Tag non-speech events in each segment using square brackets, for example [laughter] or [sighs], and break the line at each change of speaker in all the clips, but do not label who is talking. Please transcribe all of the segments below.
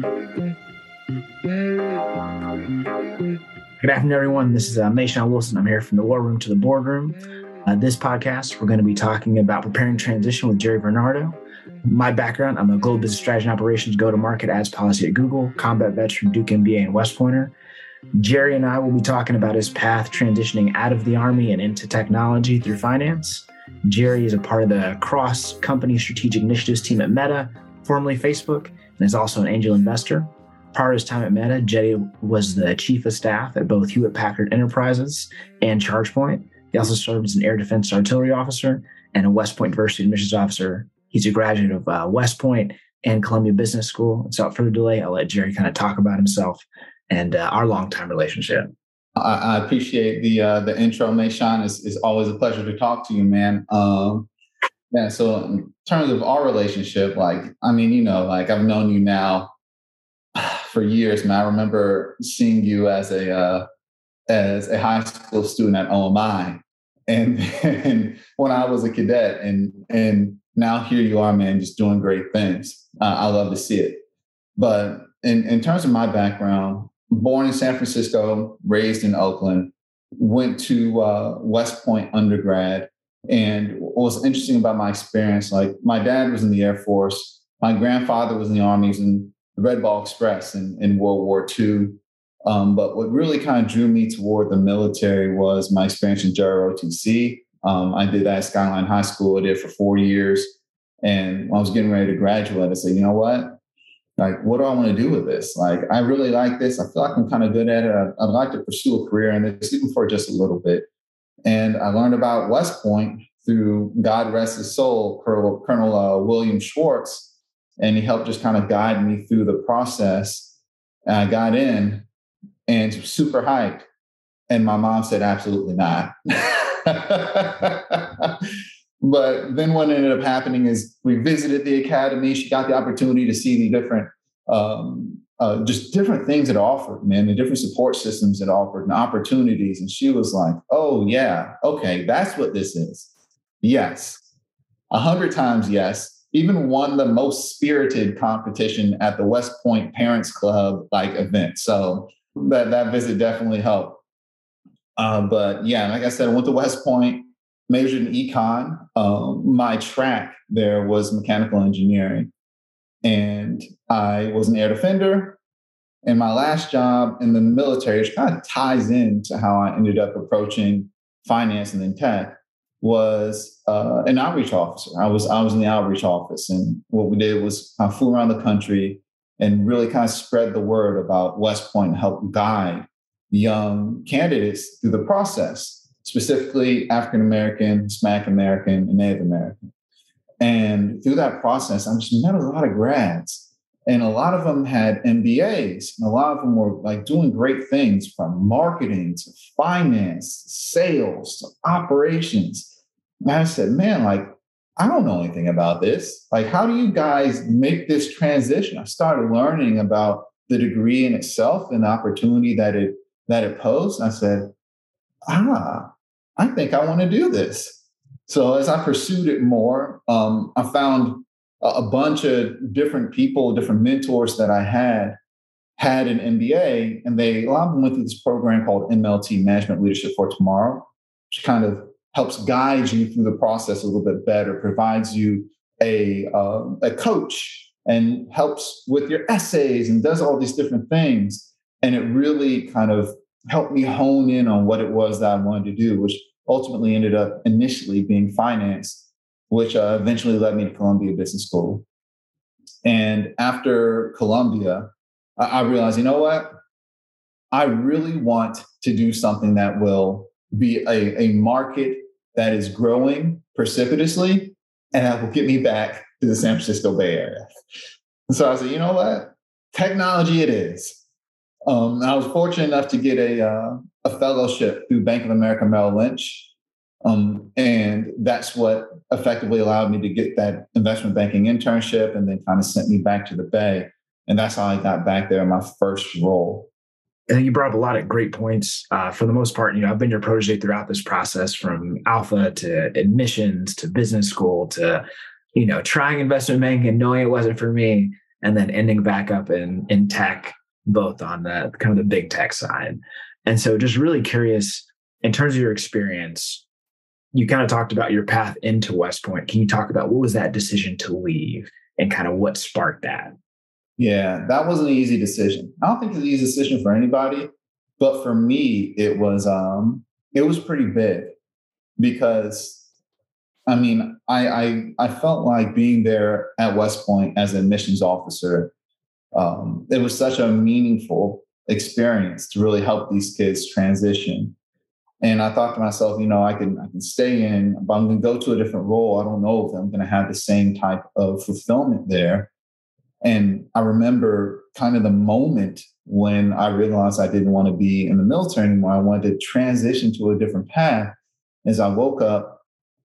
Good afternoon, everyone. This is uh, Mayshawn Wilson. I'm here from the War Room to the Boardroom. Uh, this podcast, we're going to be talking about preparing transition with Jerry Varnado. My background, I'm a global business strategy and operations go-to-market ads policy at Google, combat veteran, Duke MBA, and West Pointer. Jerry and I will be talking about his path transitioning out of the Army and into technology through finance. Jerry is a part of the cross company strategic initiatives team at Meta, formerly Facebook, and is also an angel investor. Prior to his time at Meta, Jerry was the chief of staff at both Hewlett Packard Enterprises and ChargePoint. He also served as an air defense artillery officer and a West Point Diversity admissions officer. He's a graduate of uh, West Point and Columbia Business School. Without further delay, I'll let Jerry kind of talk about himself and uh, our longtime relationship.
I, I appreciate the uh, the intro, Mayshawn. It's, it's always a pleasure to talk to you, man. Um, yeah. So in terms of our relationship, like I mean, you know, like I've known you now [sighs] for years, man. I remember seeing you as a uh, as a high school student at OMI, and [laughs] when I was a cadet, and and now here you are, man, just doing great things. Uh, I love to see it. But in in terms of my background, born in San Francisco, raised in Oakland, went to uh, West Point undergrad. And what was interesting about my experience, like my dad was in the Air Force, my grandfather was in the Army, in the Red Ball Express in, in World War II. Um, but what really kind of drew me toward the military was my experience in JROTC. Um, I did that at Skyline High School. I did for four years. And when I was getting ready to graduate, I said, you know what? like what do i want to do with this like i really like this i feel like i'm kind of good at it i'd, I'd like to pursue a career in this even for just a little bit and i learned about west point through god rest his soul colonel, colonel uh, william schwartz. And he helped just kind of guide me through the process. And i got in and super hyped and my mom said absolutely not. [laughs] But then what ended up happening is we visited the academy. She got the opportunity to see the different, um, uh, just different things it offered, man, the different support systems it offered and opportunities. And she was like, oh, yeah, okay, that's what this is. Yes. A hundred times yes. Even won the most spirited competition at the West Point Parents Club like event. So that, that visit definitely helped. Uh, but yeah, like I said, I went to West Point majored in econ. Um, my track there was mechanical engineering. And I was an air defender. And my last job in the military, which kind of ties into how I ended up approaching finance and then tech, was uh, an outreach officer. I was I was in the outreach office, and what we did was I flew around the country and really kind of spread the word about West Point and help guide young candidates through the process specifically African American, Hispanic American, and Native American. And through that process, I just met a lot of grads. And a lot of them had MBAs, and a lot of them were like doing great things from marketing to finance, sales to operations. And I said, man, like, I don't know anything about this. Like, how do you guys make this transition? I started learning about the degree in itself and the opportunity that it that it posed. I said, ah, I think I want to do this. So as I pursued it more, um, I found a, bunch of different people, different mentors that I had had an MBA, and they a lot of them went through this program called MLT Management Leadership for Tomorrow, which kind of helps guide you through the process a little bit better, provides you a uh, a coach, and helps with your essays and does all these different things. And it really kind of helped me hone in on what it was that I wanted to do, which ultimately ended up initially being finance, which uh, eventually led me to Columbia Business School. And after Columbia, I, I realized, you know what? I really want to do something that will be a, a market that is growing precipitously and that will get me back to the San Francisco Bay Area. so I said, you know what? Technology it is. Um, I was fortunate enough to get a uh, a fellowship through Bank of America Merrill Lynch, um, and that's what effectively allowed me to get that investment banking internship, and then kind of sent me back to the Bay, and that's how I got back there in my first role.
And you brought up a lot of great points. Uh, for the most part, you know, I've been your protege throughout this process, from alpha to admissions to business school to, you know, trying investment banking and knowing it wasn't for me and then ending back up in in tech, both on the kind of the big tech side. And so just really curious in terms of your experience, you kind of talked about your path into West Point. Can you talk about what was that decision to leave and kind of what sparked that?
Yeah, that was an easy decision. I don't think it's an easy decision for anybody, but for me, it was um it was pretty big because I mean, I I, I felt like being there at West Point as an admissions officer, um, it was such a meaningful experience to really help these kids transition and I thought to myself, you know, I can I can stay in, but I'm going to go to a different role. I don't know if I'm going to have the same type of fulfillment there. And I remember kind of the moment when I realized I didn't want to be in the military anymore. I wanted to transition to a different path. As I woke up,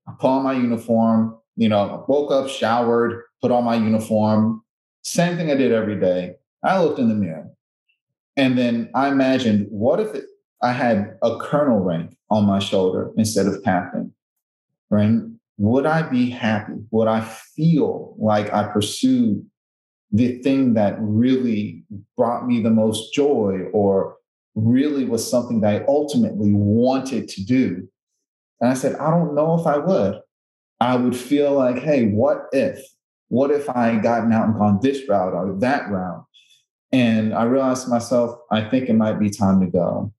I put on my uniform. You know, I woke up, showered, put on my uniform. Same thing I did every day. I looked in the mirror, and then I imagined, what if it I had a colonel rank on my shoulder instead of captain, right? Would I be happy? Would I feel like I pursued the thing that really brought me the most joy or really was something that I ultimately wanted to do? And I said, I don't know if I would. I would feel like, hey, what if? What if I had gotten out and gone this route or that route? And I realized to myself, I think it might be time to go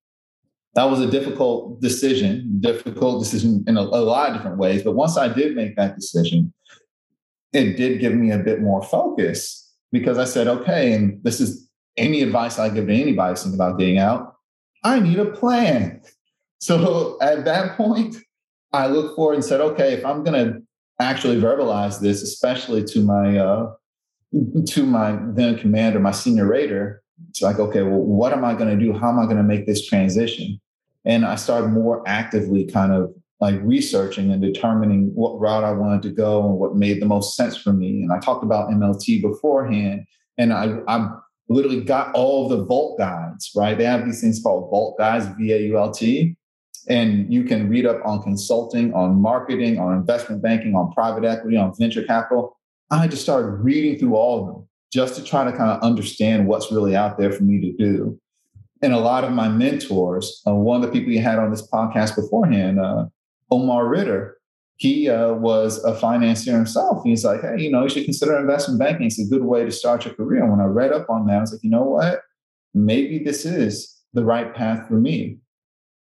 that was a difficult decision, difficult decision in a, a, lot of different ways. But once I did make that decision, it did give me a bit more focus because I said, okay, and this is any advice I give to anybody thinking about getting out. I need a plan. [laughs] So at that point, I looked forward and said, okay, if I'm going to actually verbalize this, especially to my uh, to my then commander, my senior rater, it's like, okay, well, what am I going to do? How am I going to make this transition? And I started more actively kind of like researching and determining what route I wanted to go and what made the most sense for me. And I talked about MLT beforehand, and I, I literally got all the Vault guides, right? They have these things called Vault guides, V A U L T. And you can read up on consulting, on marketing, on investment banking, on private equity, on venture capital. I just started reading through all of them just to try to kind of understand what's really out there for me to do and a lot of my mentors, uh, one of the people you had on this podcast beforehand, uh, Omar Ritter, he uh, was a financier himself. He's like, hey, you know, you should consider investment banking. It's a good way to start your career. And when I read up on that, I was like, you know what? Maybe this is the right path for me.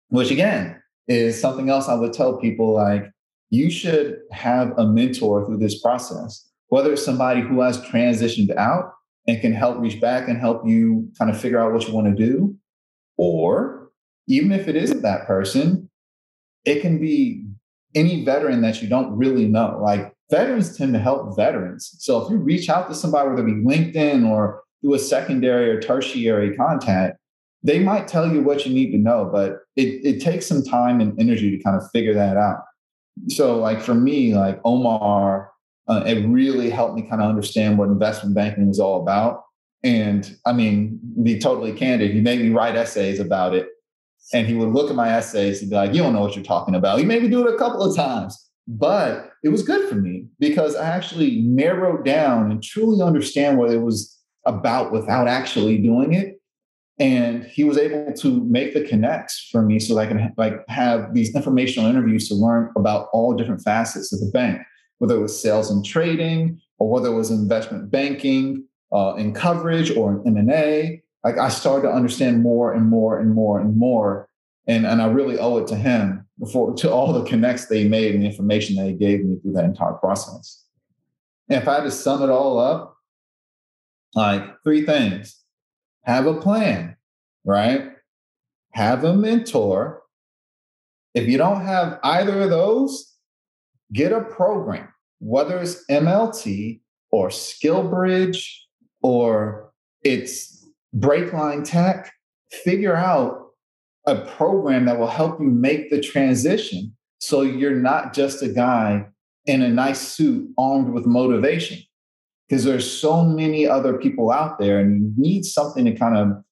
Which again is something else I would tell people like, you should have a mentor through this process, whether it's somebody who has transitioned out and can help reach back and help you kind of figure out what you want to do, or even if it isn't that person, it can be any veteran that you don't really know. Like veterans tend to help veterans. So if you reach out to somebody, whether it be LinkedIn or through a secondary or tertiary contact, they might tell you what you need to know, but it, it takes some time and energy to kind of figure that out. So, like for me, like Omar, uh, it really helped me kind of understand what investment banking was all about. And I mean, be totally candid, he made me write essays about it. And he would look at my essays and be like, You don't know what you're talking about. He made me do it a couple of times, but it was good for me because I actually narrowed down and truly understand what it was about without actually doing it. And he was able to make the connects for me so that I can like have these informational interviews to learn about all different facets of the bank, whether it was sales and trading or whether it was investment banking uh, in coverage or in M&A. Like I started to understand more and more and more and more. And, and I really owe it to him before to all the connects they made and the information that he gave me through that entire process. And if I had to sum it all up, like three things have a plan, right? Have a mentor. If you don't have either of those, get a program, whether it's MLT or SkillBridge or it's Breakline Tech, figure out a program that will help you make the transition so you're not just a guy in a nice suit armed with motivation. Because there's so many other people out there, and you need something to kind of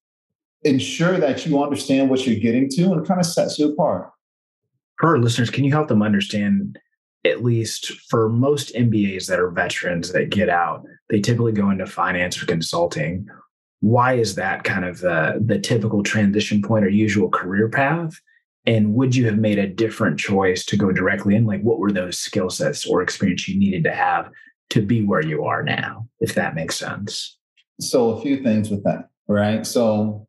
ensure that you understand what you're getting to and kind of sets you apart.
For our listeners, can you help them understand at least for most MBAs that are veterans that get out, they typically go into finance or consulting. Why is that kind of the, the typical transition point or usual career path? And would you have made a different choice to go directly in? Like, what were those skill sets or experience you needed to have to be where you are now, if that makes sense?
So, a few things with that, right? So,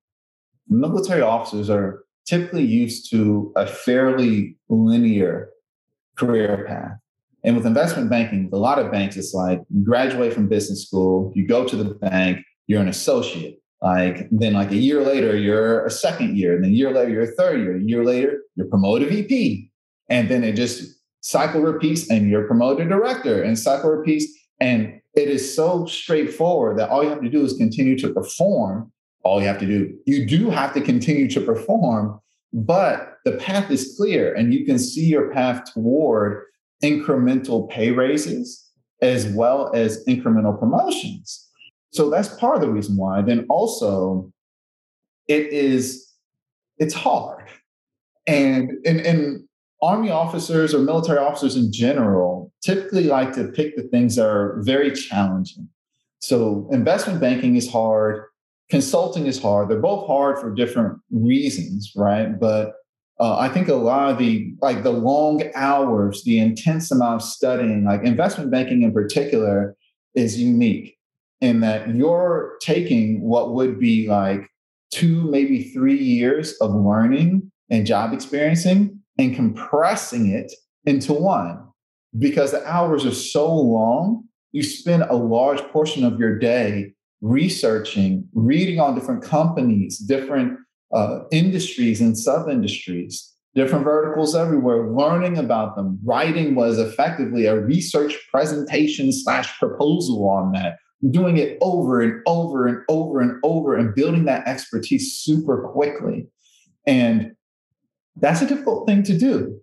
military officers are typically used to a fairly linear career path. And with investment banking, with a lot of banks, it's like you graduate from business school, you go to the bank, you're an associate. Like then, like a year later, you're a second year, and then a year later, you're a third year. A year later, you're promoted VP, and then it just cycle repeats, and you're promoted director, and cycle repeats, and it is so straightforward that all you have to do is continue to perform. All you have to do, you do have to continue to perform, but the path is clear, and you can see your path toward incremental pay raises as well as incremental promotions. So that's part of the reason why. Then also, it is it's hard, and and and army officers or military officers in general typically like to pick the things that are very challenging. So investment banking is hard, consulting is hard. They're both hard for different reasons, right? But uh, I think a lot of the like the long hours, the intense amount of studying, like investment banking in particular, is unique in that you're taking what would be like two, maybe three years of learning and job experiencing and compressing it into one because the hours are so long. You spend a large portion of your day researching, reading on different companies, different uh, industries and sub industries, different verticals everywhere, learning about them. Writing was effectively a research presentation slash proposal on that, doing it over and over and over and over and building that expertise super quickly. And that's a difficult thing to do.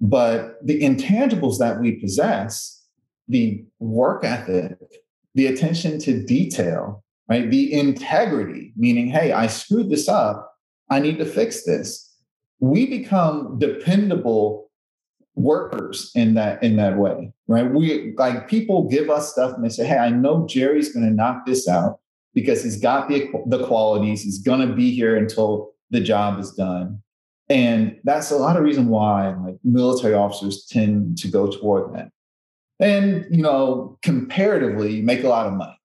But the intangibles that we possess, the work ethic, the attention to detail, right? The integrity, meaning, hey, I screwed this up. I need to fix this. We become dependable workers in that in that way right we like people give us stuff and they say hey i know jerry's going to knock this out because he's got the the qualities he's going to be here until the job is done and that's a lot of reason why like military officers tend to go toward that and you know comparatively make a lot of money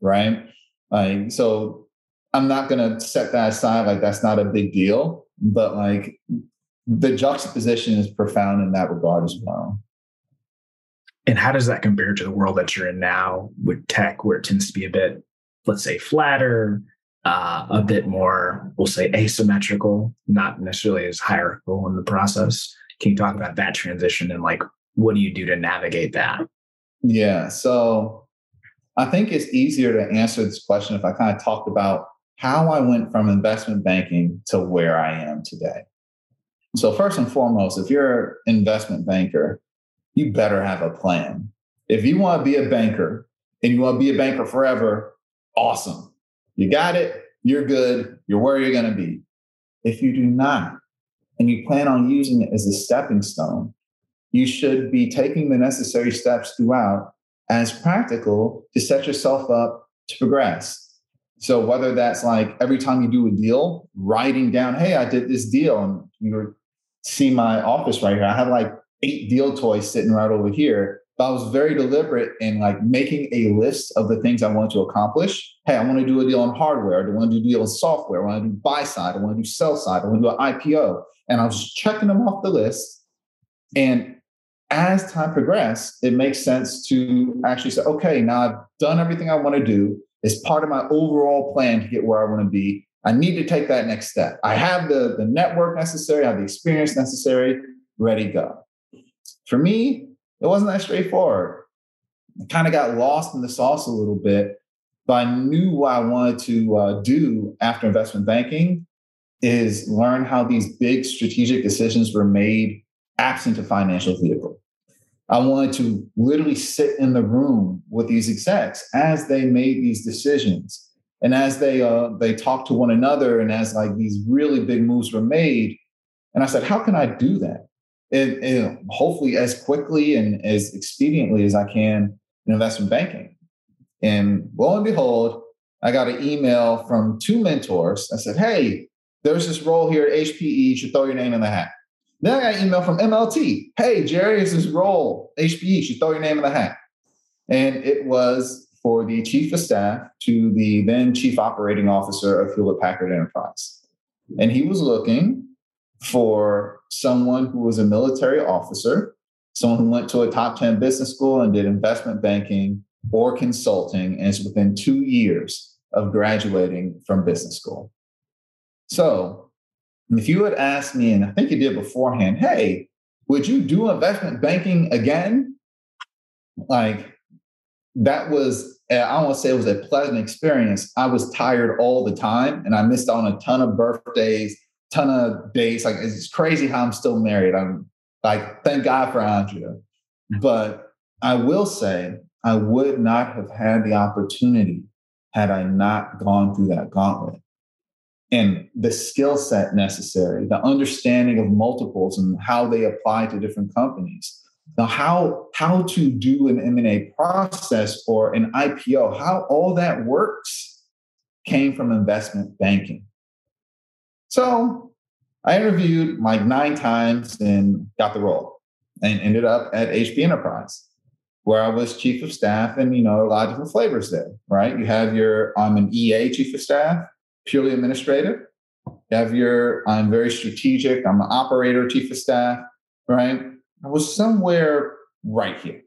right like so i'm not going to set that aside like that's not a big deal but like the juxtaposition is profound in that regard as well.
And how does that compare to the world that you're in now with tech, where it tends to be a bit, let's say, flatter, uh, a bit more, we'll say, asymmetrical, not necessarily as hierarchical in the process? Can you talk about that transition and like what do you do to navigate that?
Yeah. So I think it's easier to answer this question if I kind of talked about how I went from investment banking to where I am today. So, first and foremost, if you're an investment banker, you better have a plan. If you want to be a banker and you want to be a banker forever, awesome. You got it, you're good, you're where you're going to be. If you do not, and you plan on using it as a stepping stone, you should be taking the necessary steps throughout as practical to set yourself up to progress. So whether that's like every time you do a deal, writing down, hey, I did this deal, and you're see my office right here. I have like eight deal toys sitting right over here. But I was very deliberate in like making a list of the things I wanted to accomplish. Hey, I want to do a deal on hardware. I want to do a deal on software. I want to do buy side. I want to do sell side. I want to do an IPO. And I was checking them off the list. And as time progressed, it makes sense to actually say, okay, now I've done everything I want to do. It's part of my overall plan to get where I want to be. I need to take that next step. I have the, the network necessary, I have the experience necessary, ready, go. For me, it wasn't that straightforward. I kind of got lost in the sauce a little bit, but I knew what I wanted to uh, do after investment banking is learn how these big strategic decisions were made absent a financial vehicle. I wanted to literally sit in the room with these execs as they made these decisions and as they uh, they talked to one another, and as like these really big moves were made, and I said, how can I do that? and, it, hopefully as quickly and as expediently as I can in investment banking. And lo and behold, I got an email from two mentors. I said, Hey, there's this role here at HPE. You should throw your name in the hat. Then I got an email from MLT. Hey, Jerry, is this role HPE. Should throw your name in the hat. And it was for the chief of staff to the then chief operating officer of Hewlett Packard Enterprise. And he was looking for someone who was a military officer, someone who went to a top 10 business school and did investment banking or consulting, and is within two years of graduating from business school. So, if you had asked me, and I think you did beforehand, hey, would you do investment banking again? Like, that was, eh, I don't want to say it was a pleasant experience. I was tired all the time and I missed on a ton of birthdays, ton of dates. Like, it's crazy how I'm still married. I'm like, thank God for Andrea. But I will say, I would not have had the opportunity had I not gone through that gauntlet. And the skill set necessary, the understanding of multiples and how they apply to different companies. Now, how, how to do an M&A process or an IPO, how all that works came from investment banking. So I interviewed like nine times and got the role and ended up at HP Enterprise where I was chief of staff and, you know, a lot of different flavors there, right? You have your, I'm an EA chief of staff, purely administrative. You have your, I'm very strategic, I'm an operator chief of staff, right? I was somewhere right here.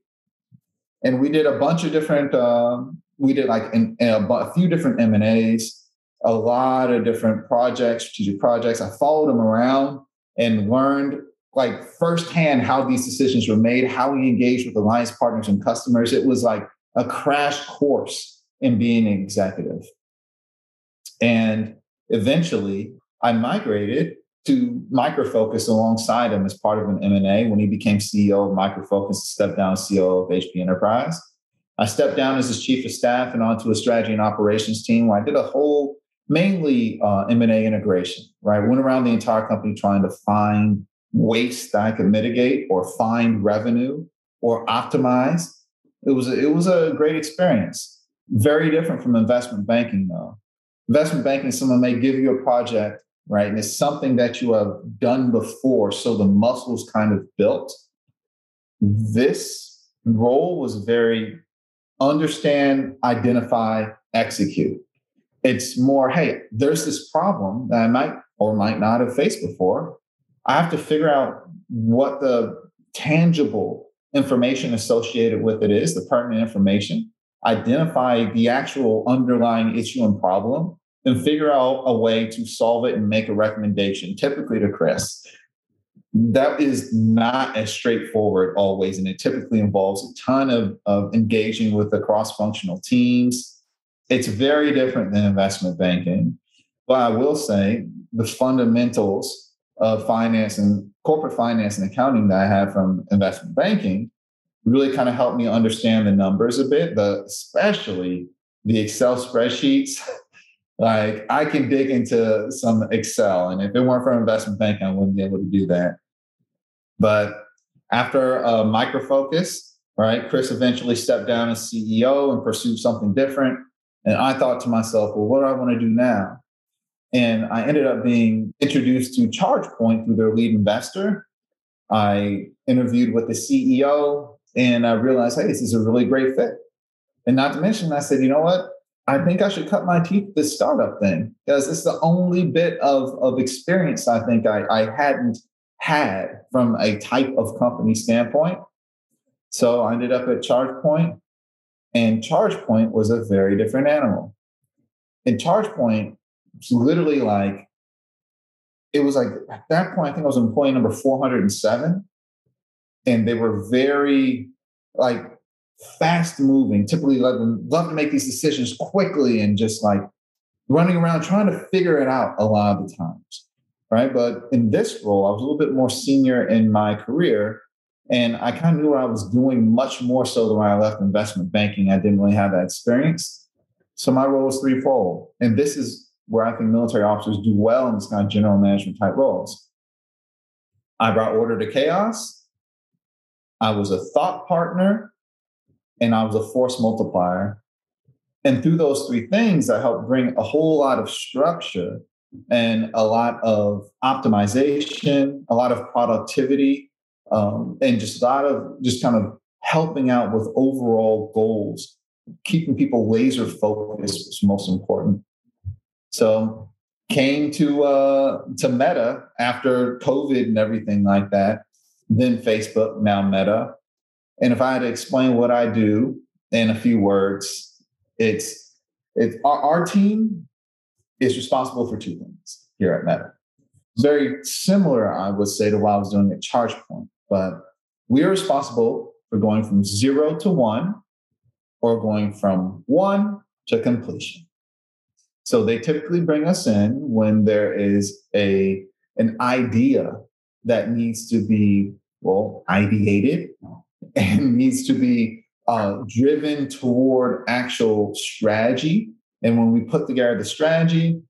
And we did a bunch of different, um, we did like a, a few different M&As, a lot of different projects, strategic projects. I followed them around and learned like firsthand how these decisions were made, how we engaged with alliance partners and customers. It was like a crash course in being an executive. And eventually I migrated to Micro Focus alongside him as part of an M&A when he became CEO of Micro Focus, stepped down CEO of HP Enterprise. I stepped down as his chief of staff and onto a strategy and operations team where I did a whole mainly uh, M&A integration, right? Went around the entire company trying to find waste that I could mitigate or find revenue or optimize. It was a, it was a great experience. Very different from investment banking though. Investment banking, someone may give you a project, right? And it's something that you have done before. So the muscles kind of built. This role was very understand, identify, execute. It's more, hey, there's this problem that I might or might not have faced before. I have to figure out what the tangible information associated with it is, the pertinent information, identify the actual underlying issue and problem, and figure out a way to solve it and make a recommendation, typically to Chris. That is not as straightforward always, and it typically involves a ton of, of engaging with the cross functional teams. It's very different than investment banking. But I will say the fundamentals of finance and corporate finance and accounting that I had from investment banking really kind of helped me understand the numbers a bit, the especially the Excel spreadsheets. [laughs] like I can dig into some Excel, and if it weren't for investment banking, I wouldn't be able to do that. But after a Micro Focus, right, Chris eventually stepped down as CEO and pursued something different. And I thought to myself, well, what do I want to do now? And I ended up being introduced to ChargePoint through their lead investor. I interviewed with the CEO and I realized, hey, this is a really great fit. And not to mention, I said, you know what? I think I should cut my teeth this startup thing because it's the only bit of, of experience I think I, I hadn't had from a type of company standpoint. So I ended up at ChargePoint, and ChargePoint was a very different animal. In ChargePoint, it's literally like, it was like at that point, I think I was employee number 407. And they were very like fast moving, typically love, love to make these decisions quickly and just like running around trying to figure it out a lot of the times. Right. But in this role, I was a little bit more senior in my career. And I kind of knew what I was doing much more so than when I left investment banking. I didn't really have that experience. So my role was threefold. And this is where I think military officers do well in this kind of general management type roles. I brought order to chaos. I was a thought partner and I was a force multiplier. And through those three things, I helped bring a whole lot of structure and a lot of optimization, a lot of productivity, um, and just a lot of just kind of helping out with overall goals, keeping people laser focused is most important. So came to uh, to Meta after COVID and everything like that. Then Facebook, now Meta. And if I had to explain what I do in a few words, it's it's our, our team is responsible for two things here at Meta. Very similar, I would say, to what I was doing at ChargePoint, but we are responsible for going from zero to one or going from one to completion. So they typically bring us in when there is a an idea that needs to be well ideated and [laughs] needs to be uh, driven toward actual strategy. And when we put together the strategy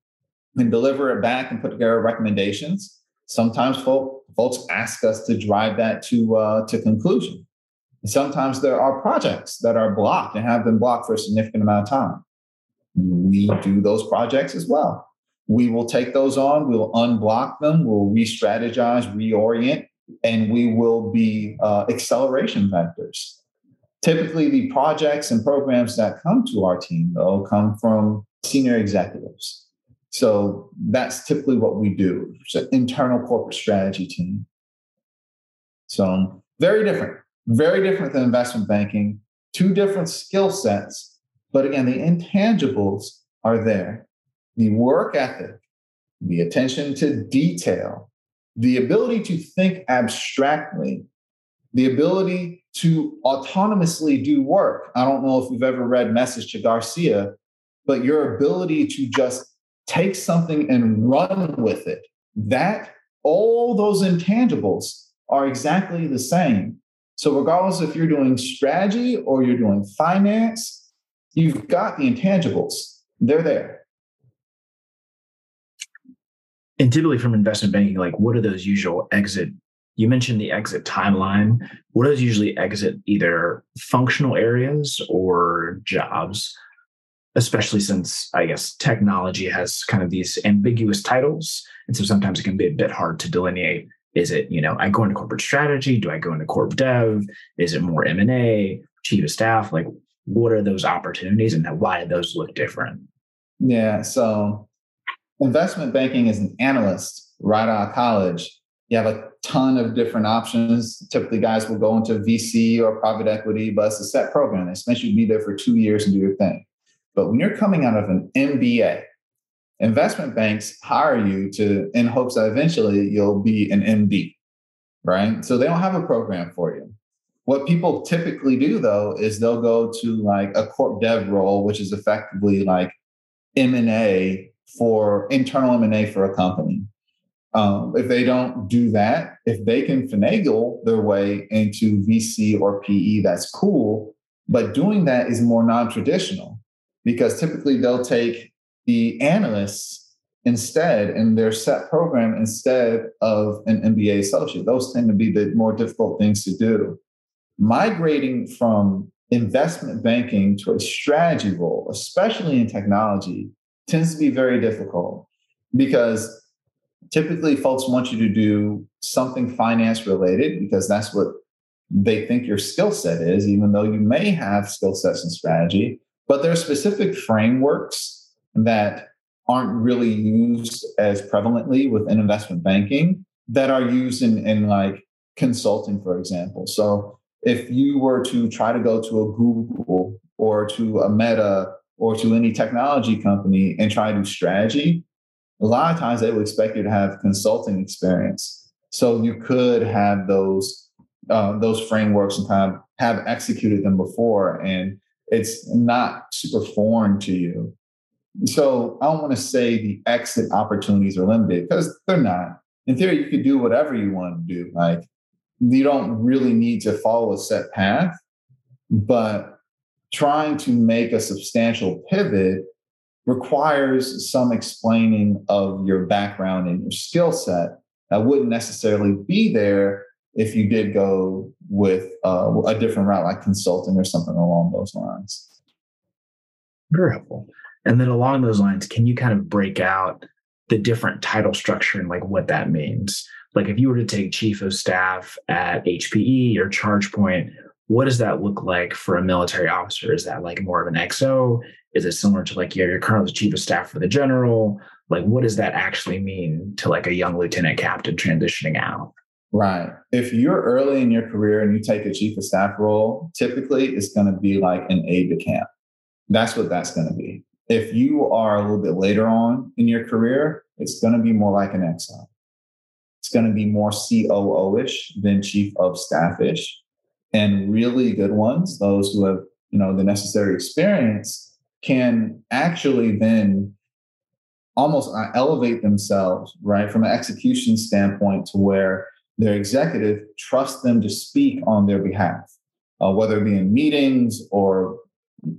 and deliver it back and put together recommendations, sometimes folk, folks ask us to drive that to uh, to conclusion. Sometimes there are projects that are blocked and have been blocked for a significant amount of time we do those projects as well. We will take those on, we'll unblock them, we'll re strategize, reorient, and we will be uh, acceleration vectors. Typically, the projects and programs that come to our team, though, come from senior executives. So that's typically what we do. It's an internal corporate strategy team. So very different, very different than investment banking, two different skill sets but again, the intangibles are there the work ethic, the attention to detail, the ability to think abstractly, the ability to autonomously do work. I don't know if you've ever read Message to Garcia, but your ability to just take something and run with it, that all those intangibles are exactly the same. So, regardless if you're doing strategy or you're doing finance You've got the intangibles, they're there.
And typically from investment banking, like what are those usual exit? You mentioned the exit timeline. What does usually exit either functional areas or jobs? Especially since I guess technology has kind of these ambiguous titles. And so sometimes it can be a bit hard to delineate is it you know i go into corporate strategy do i go into corp dev is it more m&a chief of staff like what are those opportunities and why do those look different?
Yeah. So investment banking as an analyst right out of college, you have a ton of different options. Typically, guys will go into VC or private equity, but it's a set program. They expect you to be there for two years and do your thing. But when you're coming out of an MBA, investment banks hire you to in hopes that eventually you'll be an MD, right? So they don't have a program for you. What people typically do though is they'll go to like a corp dev role, which is effectively like M&A for internal M&A for a company. Um, if they don't do that, if they can finagle their way into VC or PE, that's cool. But doing that is more non-traditional because typically they'll take the analysts instead in their set program instead of an MBA associate. Those tend to be the more difficult things to do migrating from investment banking to a strategy role, especially in technology, tends to be very difficult because typically folks want you to do something finance related because that's what they think your skill set is, even though you may have skill sets in strategy. But there are specific frameworks that aren't really used as prevalently within investment banking that are used in, in like consulting, for example. So if you were to try to go to a Google or to a Meta or to any technology company and try to do strategy, a lot of times they would expect you to have consulting experience. So you could have those uh, those frameworks and kind of have executed them before, and it's not super foreign to you. So I don't want to say the exit opportunities are limited because they're not. In theory, you could do whatever you want to do. Like you don't really need to follow a set path, but trying to make a substantial pivot requires some explaining of your background and your skill set that wouldn't necessarily be there if you did go with uh, a different route, like consulting or something along those lines.
Very helpful. And then along those lines, can you kind of break out the different title structure and like what that means? Like if you were to take chief of staff at HPE or ChargePoint, what does that look like for a military officer? Is that like more of an XO? Is it similar to like you're currently the chief of staff for the general? Like what does that actually mean to like a young lieutenant captain transitioning out?
Right. If you're early in your career and you take a chief of staff role, typically it's going to be like an aide de camp. That's what that's going to be. If you are a little bit later on in your career, it's going to be more like an XO. It's going to be more COO ish than chief of staff ish. And really good ones, those who have you know the necessary experience, can actually then almost uh, elevate themselves right from an execution standpoint to where their executive trust them to speak on their behalf, uh, whether it be in meetings or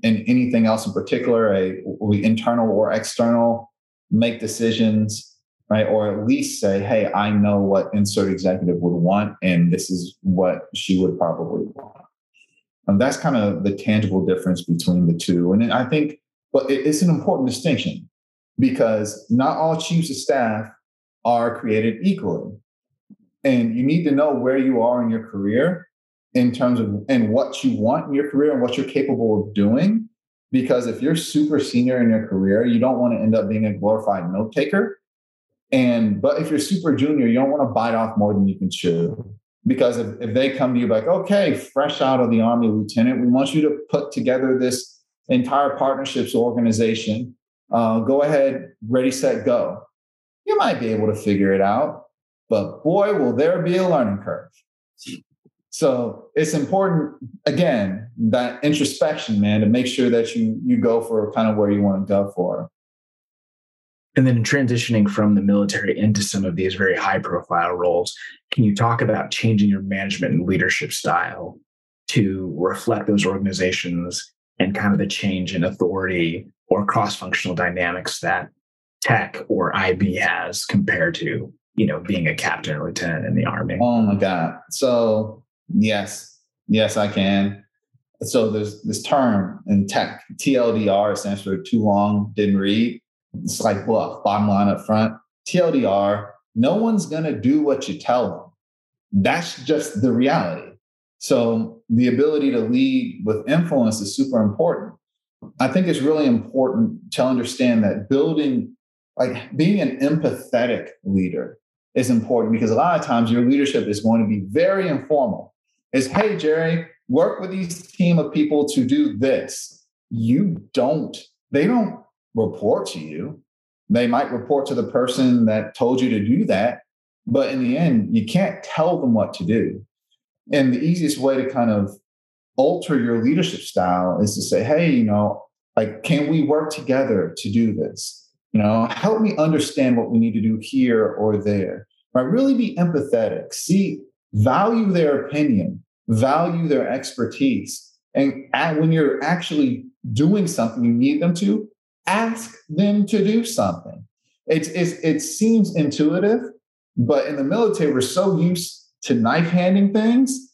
in anything else in particular, a internal or external, make decisions, right? Or at least say, hey, I know what insert executive would want, and this is what she would probably want. And that's kind of the tangible difference between the two. And I think, but it's an important distinction because not all chiefs of staff are created equally. And you need to know where you are in your career in terms of and what you want in your career and what you're capable of doing. Because if you're super senior in your career, you don't want to end up being a glorified note taker. And but if you're super junior, you don't want to bite off more than you can chew. Because if, if they come to you like, okay, fresh out of the army lieutenant, we want you to put together this entire partnerships organization. Uh, go ahead, ready, set, go. You might be able to figure it out but boy, will there be a learning curve. So it's important, again, that introspection, man, to make sure that you you go for kind of where you want to go for.
And then transitioning from the military into some of these very high profile roles, can you talk about changing your management and leadership style to reflect those organizations and kind of the change in authority or cross functional dynamics that tech or IB has compared to you know, being a captain or lieutenant in the army?
Oh my God. So yes, yes, I can. So there's this term in tech, TLDR stands for too long, didn't read. It's like BLUF, bottom line up front. TLDR, no one's gonna do what you tell them. That's just the reality. So the ability to lead with influence is super important. I think it's really important to understand that building, like being an empathetic leader, is important because a lot of times your leadership is going to be very informal. Is hey Jerry, work with these team of people to do this. You don't. They don't report to you. They might report to the person that told you to do that, but in the end, you can't tell them what to do. And the easiest way to kind of alter your leadership style is to say, hey, you know, like, can we work together to do this? You know, help me understand what we need to do here or there. Right? Really be empathetic. See, value their opinion, value their expertise. And when you're actually doing something you need them to, ask them to do something. It's, it's, it seems intuitive, but in the military, we're so used to knife handing things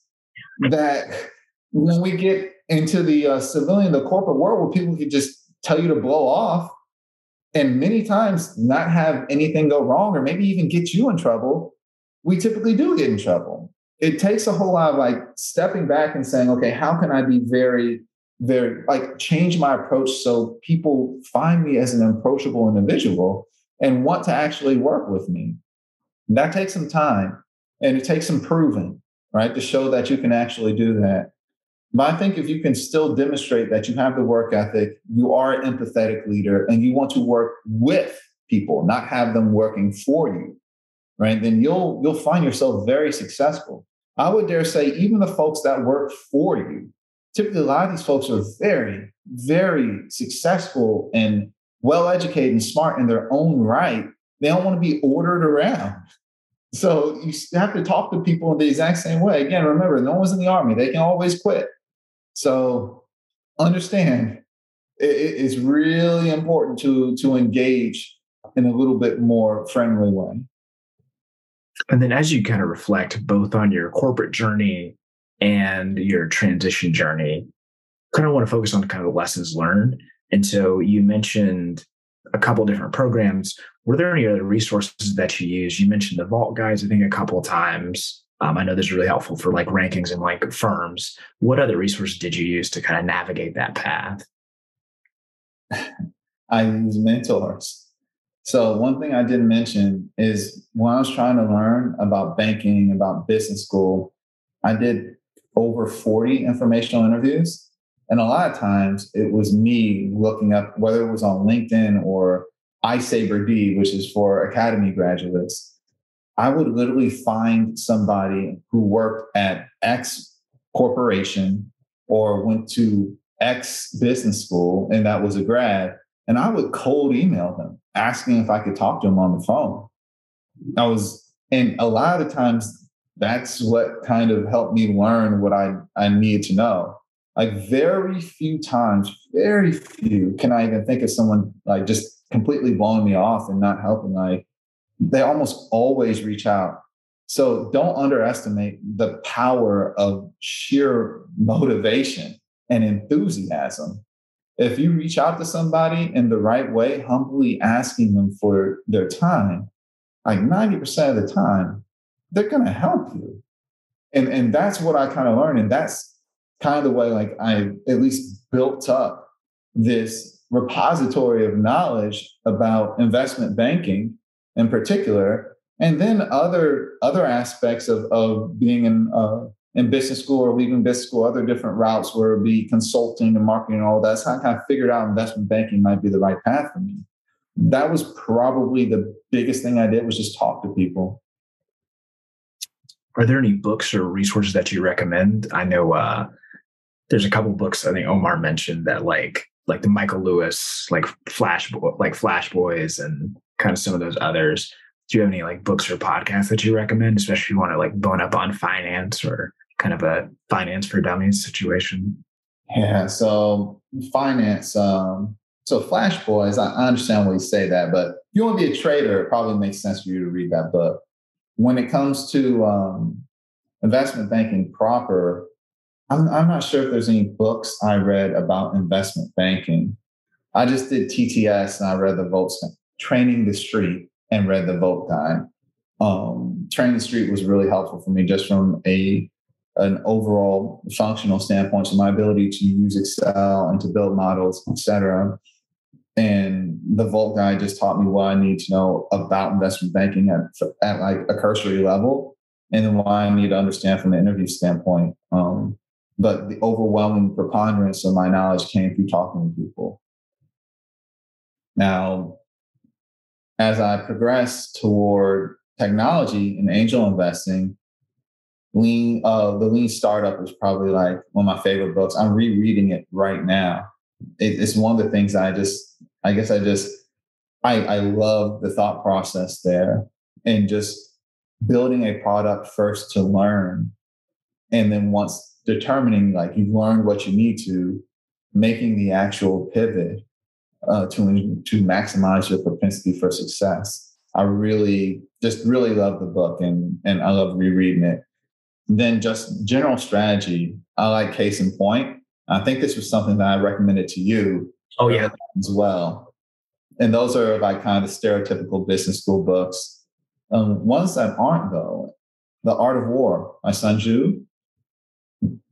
that when we get into the uh, civilian, the corporate world, where people can just tell you to blow off, and many times not have anything go wrong or maybe even get you in trouble, we typically do get in trouble. It takes a whole lot of like stepping back and saying, okay, how can I be very, very like change my approach so people find me as an approachable individual and want to actually work with me? That takes some time and it takes some proving, right? To show that you can actually do that. But I think if you can still demonstrate that you have the work ethic, you are an empathetic leader, and you want to work with people, not have them working for you, right? Then you'll you'll find yourself very successful. I would dare say, even the folks that work for you, typically a lot of these folks are very, very successful and well educated and smart in their own right. They don't want to be ordered around. So you have to talk to people in the exact same way. Again, remember, no one's in the army. They can always quit. So understand it's really important to to engage in a little bit more friendly way.
And then as you kind of reflect both on your corporate journey and your transition journey, kind of want to focus on kind of the lessons learned. And so you mentioned a couple different programs. Were there any other resources that you use? You mentioned the Vault Guides, I think, a couple times. Um, I know this is really helpful for like rankings and like firms. What other resources did you use to kind of navigate that path? [sighs]
I use mentors. So one thing I didn't mention is when I was trying to learn about banking, about business school, I did over 40 informational interviews. And a lot of times it was me looking up whether it was on LinkedIn or iSaberD, which is for academy graduates. I would literally find somebody who worked at X corporation or went to X business school and that was a grad. And I would cold email them asking if I could talk to them on the phone. I was, and a lot of times that's what kind of helped me learn what I, I needed to know. Like very few times, very few can I even think of someone like just completely blowing me off and not helping. Like they almost always reach out. So don't underestimate the power of sheer motivation and enthusiasm. If you reach out to somebody in the right way, humbly asking them for their time, like 90% of the time, they're going to help you. And, and that's what I kind of learned. And that's kind of the way, like, I at least built up this repository of knowledge about investment banking in particular and then other other aspects of, of being in uh, in business school or leaving business school, other different routes where it'd be consulting and marketing and all that. So I kind of figured out investment banking might be the right path for me. That was probably the biggest thing I did was just talk to people.
Are there any books or resources that you recommend? I know uh, there's a couple books I think Omar mentioned that like like the Michael Lewis, like Flash, like Flash Boys, and kind of some of those others. Do you have any like books or podcasts that you recommend, especially if you want to like bone up on finance or kind of a finance for dummies situation?
Yeah, so finance. Um, so Flash Boys, I understand why you say that, but if you want to be a trader, it probably makes sense for you to read that book. When it comes to um, investment banking proper, I'm, I'm not sure if there's any books I read about investment banking. I just did TTS and I read the Volts Training the Street and read the Vault Guide. Um, Training the Street was really helpful for me just from a an overall functional standpoint, so my ability to use Excel and to build models, etc. And the Vault guide just taught me what I need to know about investment banking at, at like a cursory level, and then why I need to understand from the interview standpoint. Um, but the overwhelming preponderance of my knowledge came through talking to people. Now, as I progress toward technology and angel investing, lean uh, the lean startup is probably like one of my favorite books. I'm rereading it right now. It, it's one of the things I just, I guess I just, I, I love the thought process there and just building a product first to learn. And then once determining like you've learned what you need to, making the actual pivot uh, to to maximize your propensity for success. I really just really love the book and and I love rereading it. Then just general strategy. I like case in point. I think this was something that I recommended to you.
Oh yeah,
as well. And those are like kind of stereotypical business school books. Um, ones that aren't though, The Art of War by Sun Tzu.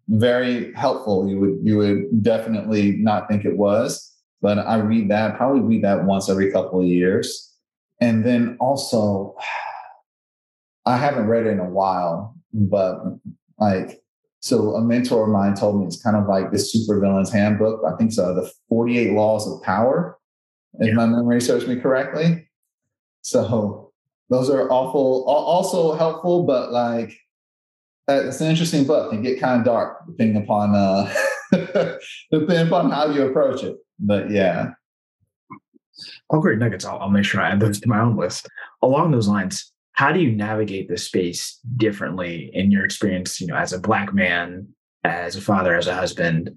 Very helpful. You would you would definitely not think it was but I read that, probably read that once every couple of years. And then also, [sighs] I haven't read it in a while, but like, so a mentor of mine told me it's kind of like this supervillain's handbook. I think so, the 48 laws of power, if yeah. my memory serves me correctly. So those are awful, also helpful, but like, it's an interesting book and get kind of dark depending upon uh [laughs] depending upon how you approach it but yeah.
Oh, great nuggets. I'll, I'll make sure I add those to my own list. Along those lines, how do you navigate this space differently in your experience, you know, as a black man, as a father, as a husband,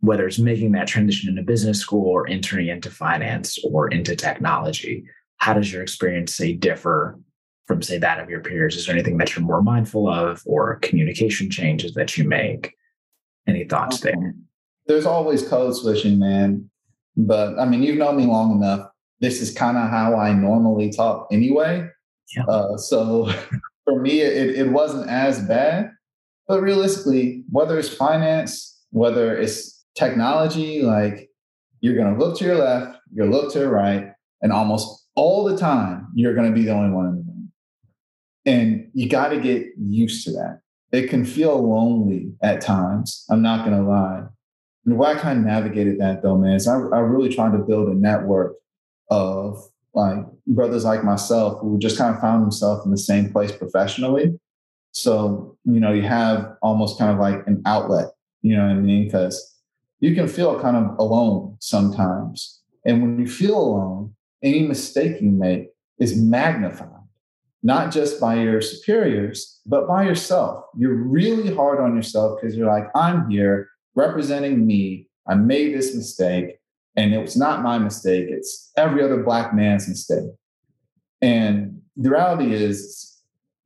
whether it's making that transition into business school or entering into finance or into technology? How does your experience say differ from say that of your peers? Is there anything that you're more mindful of or communication changes that you make? Any thoughts there?
There's always code switching, man. But I mean, you've known me long enough. This is kind of how I normally talk anyway. Yeah. Uh, so [laughs] for me, it, it wasn't as bad. But realistically, whether it's finance, whether it's technology, like you're going to look to your left, you're look to your right, and almost all the time, you're going to be the only one in the room. And you got to get used to that. It can feel lonely at times. I'm not going to lie. And way I kind of navigated that though, man, is I, I really tried to build a network of like brothers like myself who just kind of found themselves in the same place professionally. So, you know, you have almost kind of like an outlet, you know what I mean? Because you can feel kind of alone sometimes. And when you feel alone, any mistake you make is magnified, not just by your superiors, but by yourself. You're really hard on yourself because you're like, I'm here representing me. I made this mistake, and it was not my mistake. It's every other Black man's mistake. And the reality is,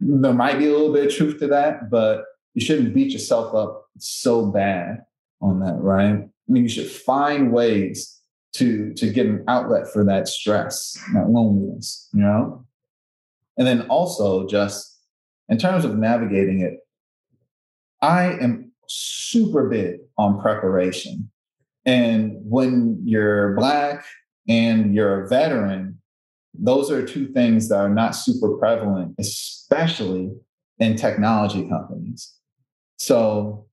there might be a little bit of truth to that, but you shouldn't beat yourself up so bad on that, right? I mean, you should find ways to to get an outlet for that stress, that loneliness, you know? And then also just in terms of navigating it, I am super big on preparation. And when you're black and you're a veteran, those are two things that are not super prevalent, especially in technology companies. So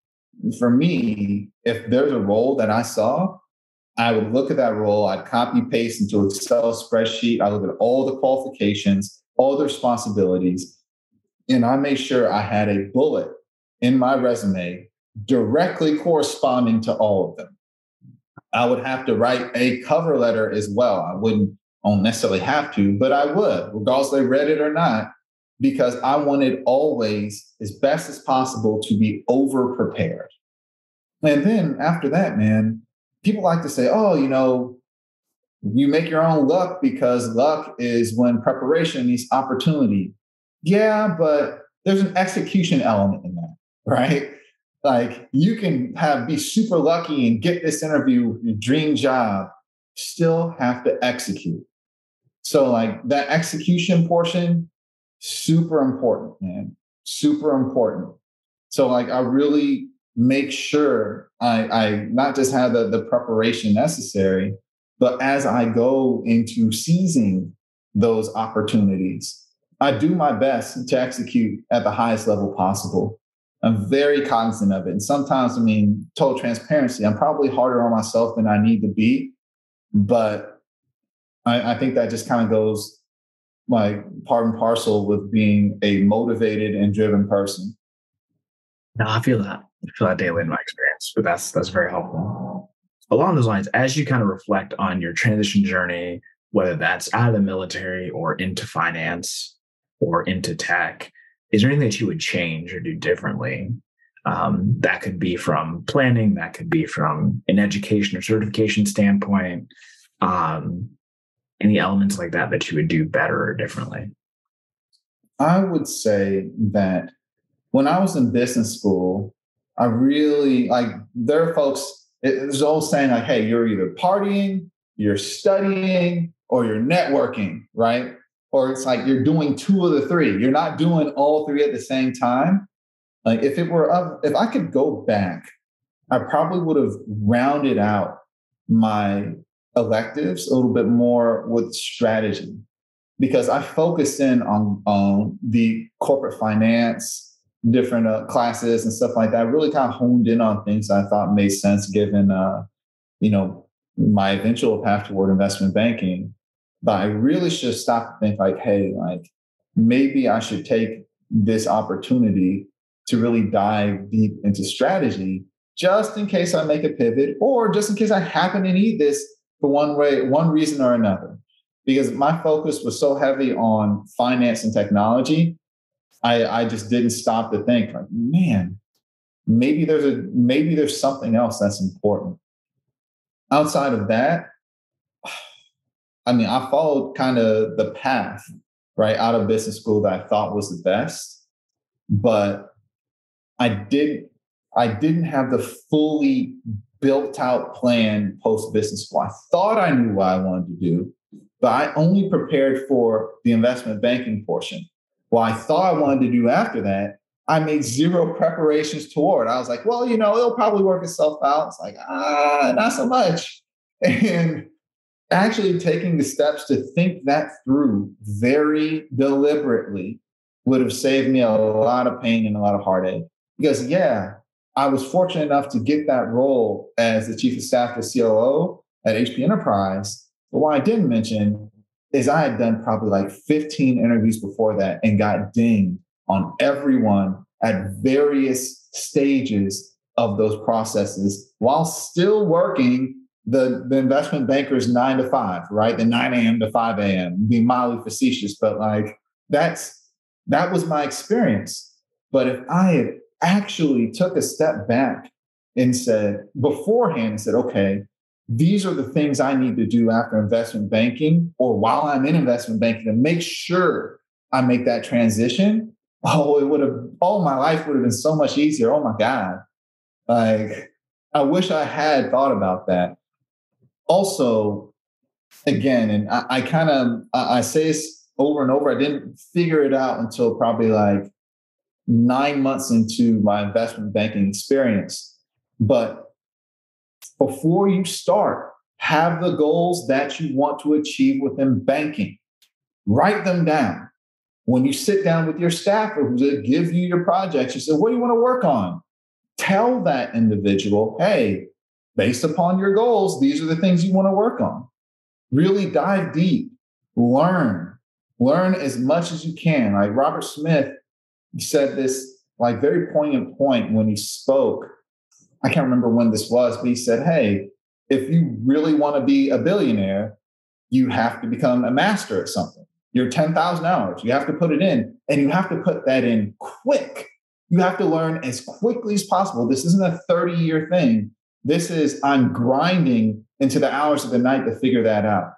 for me, if there's a role that I saw, I would look at that role, I'd copy paste into Excel spreadsheet, I look at all the qualifications, all the responsibilities, and I made sure I had a bullet in my resume directly corresponding to all of them. I would have to write a cover letter as well. I wouldn't necessarily have to, but I would, regardless they read it or not, because I wanted always, as best as possible, to be over prepared. And then after that, man, people like to say, oh, you know, you make your own luck because luck is when preparation meets opportunity. Yeah, but there's an execution element in that, [laughs] right? Like you can have be super lucky and get this interview, your dream job, still have to execute. So like that execution portion, super important, man. Super important. So like I really make sure I, I not just have the, the preparation necessary, but as I go into seizing those opportunities, I do my best to execute at the highest level possible. I'm very cognizant of it. And sometimes, I mean, total transparency, I'm probably harder on myself than I need to be. But I, I think that just kind of goes like part and parcel with being a motivated and driven person.
No, I feel that. I feel that daily in my experience, but that's that's very helpful. Along those lines, as you kind of reflect on your transition journey, whether that's out of the military or into finance or into tech, is there anything that you would change or do differently? Um, that could be from planning, that could be from an education or certification standpoint. Um, any elements like that that you would do better or differently?
I would say that when I was in business school, I really like there are folks, it, there's always saying like, hey, you're either partying, you're studying, or you're networking, right? Or it's like you're doing two of the three. You're not doing all three at the same time. Like if it were up, if I could go back, I probably would have rounded out my electives a little bit more with strategy because I focused in on, on the corporate finance, different uh, classes and stuff like that. I really kind of honed in on things I thought made sense given, uh, you know, my eventual path toward investment banking. But I really should stop and think like, hey, like maybe I should take this opportunity to really dive deep into strategy just in case I make a pivot or just in case I happen to need this for one way, one reason or another. Because my focus was so heavy on finance and technology I, I just didn't stop to think like, man, maybe there's a maybe there's something else that's important. Outside of that, I mean, I followed kind of the path right out of business school that I thought was the best, but I did I didn't have the fully built out plan post business school. I thought I knew what I wanted to do, but I only prepared for the investment banking portion. What I thought I wanted to do after that, I made zero preparations toward. I was like, well, you know, it'll probably work itself out. It's like, ah, not so much. [laughs] And actually taking the steps to think that through very deliberately would have saved me a lot of pain and a lot of heartache. Because, yeah, I was fortunate enough to get that role as the chief of staff to COO at HP Enterprise. But what I didn't mention is I had done probably like 15 interviews before that and got dinged on everyone at various stages of those processes while still working the, the investment bankers nine to five, right? The 9 a.m. to 5 a.m. Be mildly facetious, but like that's that was my experience. But if I had actually took a step back and said beforehand and said, okay, these are the things I need to do after investment banking or while I'm in investment banking to make sure I make that transition. Oh, it would have, oh, my life would have been so much easier. Oh my God. Like, I wish I had thought about that. Also, again, and I, I kind of, I, I say this over and over, I didn't figure it out until probably like nine months into my investment banking experience. But before you start, have the goals that you want to achieve within banking. Write them down. When you sit down with your staffer who give you your projects, you say, What do you want to work on? Tell that individual, Hey, based upon your goals, these are the things you want to work on. Really dive deep, learn, learn as much as you can. Like Robert Smith said this like very poignant point when he spoke. I can't remember when this was, but he said, Hey, if you really want to be a billionaire, you have to become a master at something. You're 10,000 hours. You have to put it in, and you have to put that in quick. You have to learn as quickly as possible. This isn't a 30 year thing. This is, I'm grinding into the hours of the night to figure that out.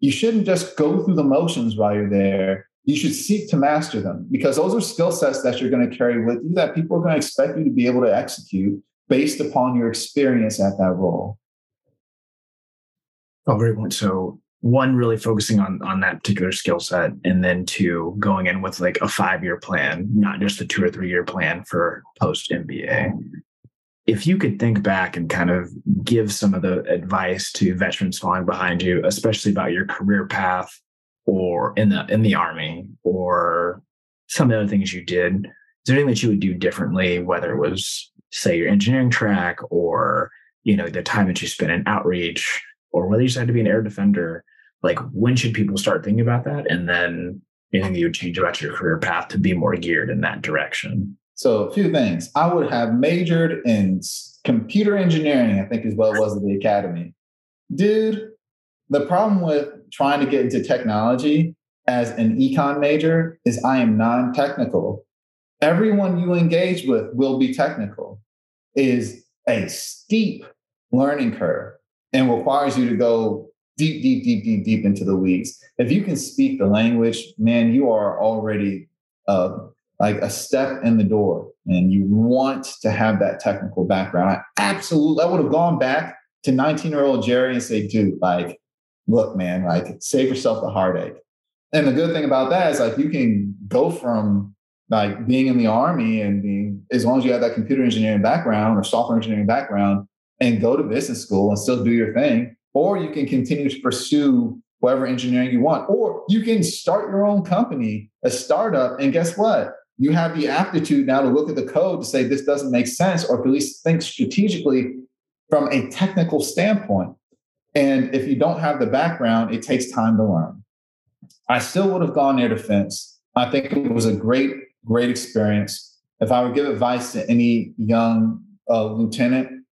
You shouldn't just go through the motions while you're there you should seek to master them because those are skill sets that you're going to carry with you that people are going to expect you to be able to execute based upon your experience at that role.
Oh, very much so. One, really focusing on on that particular skill set, and then two, going in with like a five year plan, not just a two or three year plan for post MBA. If you could think back and kind of give some of the advice to veterans falling behind you, especially about your career path or in the in the army or some of the other things you did is there anything that you would do differently whether it was say your engineering track or you know the time that you spent in outreach or whether you decided to be an air defender? Like when should people start thinking about that? And then anything you would change about your career path to be more geared in that direction
so a few things i would have majored in computer engineering i think is what it was at the academy dude the problem with trying to get into technology as an econ major is I am non technical. Everyone you engage with will be technical, is a steep learning curve and requires you to go deep, deep, deep, deep, deep into the weeds. If you can speak the language, man, you are already uh, like a step in the door and you want to have that technical background. I absolutely, I would have gone back to 19 year old Jerry and say, dude, like, look, man, like save yourself the heartache. And the good thing about that is like you can go from like being in the army and being as long as you have that computer engineering background or software engineering background and go to business school and still do your thing, or you can continue to pursue whatever engineering you want, or you can start your own company, a startup, and guess what? You have the aptitude now to look at the code to say this doesn't make sense, or at least think strategically from a technical standpoint. And if you don't have the background, it takes time to learn. I still would have gone air defense. I think it was a great, great experience. If I would give advice to any young uh, lieutenant,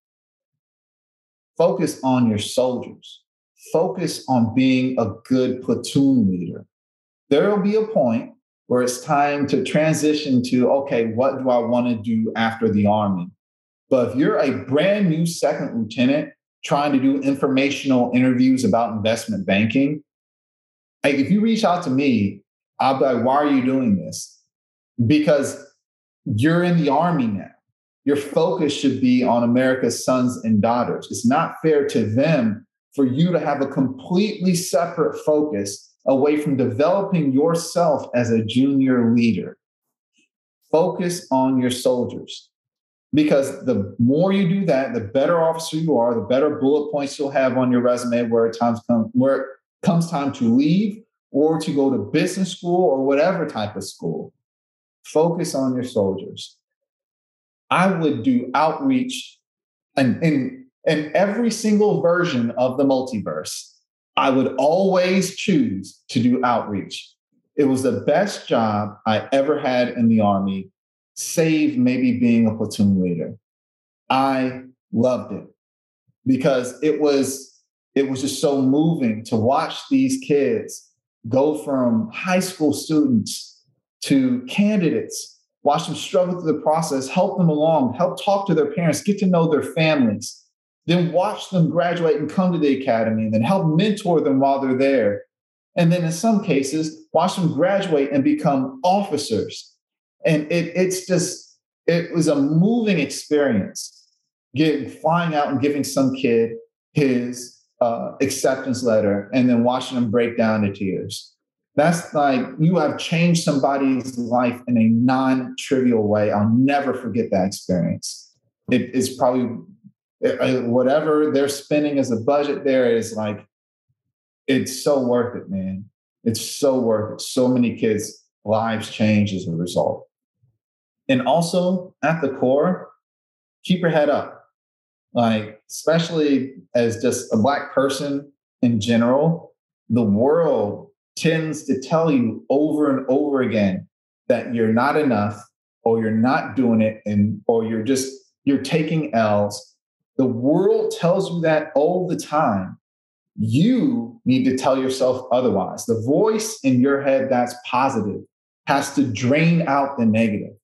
focus on your soldiers. Focus on being a good platoon leader. There will be a point where it's time to transition to okay, what do I want to do after the Army? But if you're a brand new second lieutenant trying to do informational interviews about investment banking, like if you reach out to me, I'll be like, why are you doing this? Because you're in the army now. Your focus should be on America's sons and daughters. It's not fair to them for you to have a completely separate focus away from developing yourself as a junior leader. Focus on your soldiers. Because the more you do that, the better officer you are, the better bullet points you'll have on your resume where it times come where it comes time to leave or to go to business school or whatever type of school. Focus on your soldiers. I would do outreach and in, in every single version of the multiverse. I would always choose to do outreach. It was the best job I ever had in the Army, save maybe being a platoon leader. I loved it because it was it was just so moving to watch these kids go from high school students to candidates, watch them struggle through the process, help them along, help talk to their parents, get to know their families, then watch them graduate and come to the academy, and then help mentor them while they're there. And then in some cases, watch them graduate and become officers. And it, it's just, it was a moving experience getting flying out and giving some kid his uh, acceptance letter and then watching them break down to tears. That's like you have changed somebody's life in a non trivial way. I'll never forget that experience. It is probably whatever they're spending as a budget there is like, it's so worth it, man. It's so worth it. So many kids' lives change as a result. And also at the core, keep your head up like especially as just a black person in general the world tends to tell you over and over again that you're not enough or you're not doing it and or you're just you're taking l's the world tells you that all the time you need to tell yourself otherwise the voice in your head that's positive has to drain out the negative.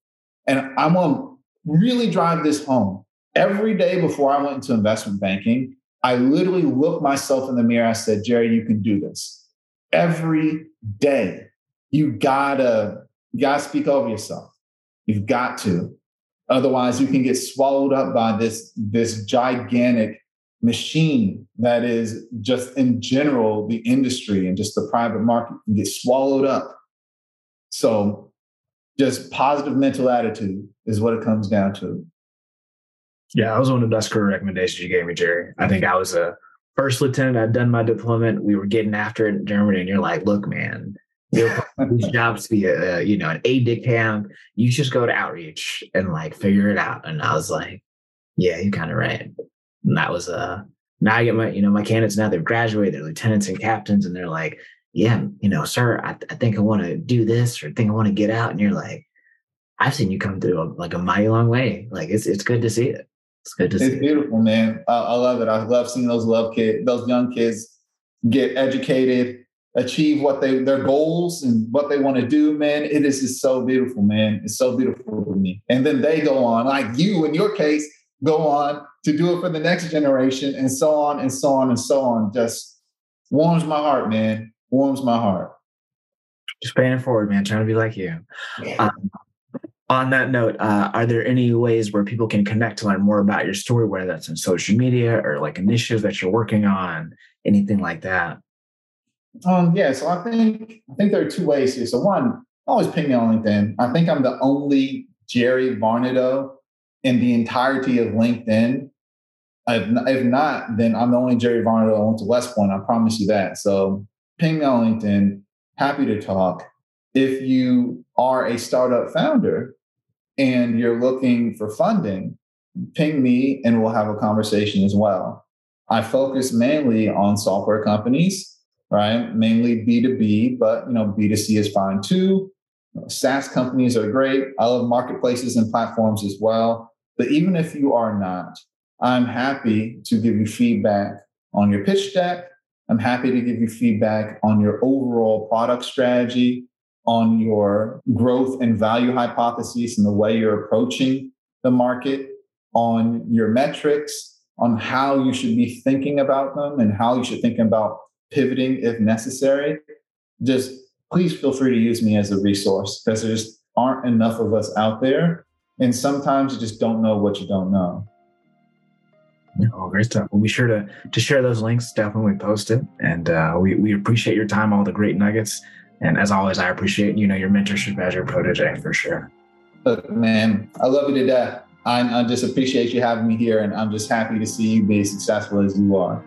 and i'm going to really drive this home every day before I went into investment banking, I literally looked myself in the mirror. I said, Jerry, you can do this. Every day, you gotta, you gotta speak over yourself. You've got to. Otherwise, you can get swallowed up by this, this gigantic machine that is just in general the industry and just the private market can get swallowed up. So just positive mental attitude is what it comes down to.
Yeah, that was one of the best career recommendations you gave me, Jerry. I think I was a first lieutenant. I'd done my deployment. We were getting after it in Germany, and you're like, "Look, man, these jobs to be a, you know an aide de camp. You just go to outreach and like figure it out." And I was like, "Yeah, you're kind of right." And that was uh now I get my you know my candidates now they've graduated, they're lieutenants and captains, and they're like, "Yeah, you know, sir, I, I think I want to do this or I think I want to get out." And you're like, "I've seen you come through a, like a mighty long way. Like it's it's good to see it." It's good to
it's
see.
It's beautiful, man. I, I love it. I love seeing those love kids, those young kids get educated, achieve what they their goals and what they want to do, man. It is just so beautiful, man. It's so beautiful to me. And then they go on, like you in your case, go on to do it for the next generation, and so on and so on and so on. Just warms my heart, man. Warms my heart.
Just paying it forward, man. Trying to be like you. Um, on that note, uh, are there any ways where people can connect to learn more about your story, whether that's on social media or like initiatives that you're working on, anything like that?
Um, yeah, so I think I think there are two ways here. So one, always ping me on LinkedIn. I think I'm the only Jerry Varnado in the entirety of LinkedIn. If, not, then I'm the only Jerry Varnado I went to West Point. I promise you that. So ping me on LinkedIn. Happy to talk. If you are a startup founder and you're looking for funding, ping me and we'll have a conversation as well. I focus mainly on software companies, right? Mainly B2B, but you know, B2C is fine too. SaaS companies are great. I love marketplaces and platforms as well. But even if you are not, I'm happy to give you feedback on your pitch deck. I'm happy to give you feedback on your overall product strategy on your growth and value hypotheses and the way you're approaching the market, on your metrics, on how you should be thinking about them and how you should think about pivoting if necessary. Just please feel free to use me as a resource because there just aren't enough of us out there. And sometimes you just don't know what you don't know.
Oh, great stuff. We'll be sure to to share those links. Definitely post it, and uh, we we appreciate your time, all the great nuggets, and as always, I appreciate you know your mentorship as your protege for sure.
Look, man, I love you to death. I, I just appreciate you having me here, and I'm just happy to see you be as successful as you are.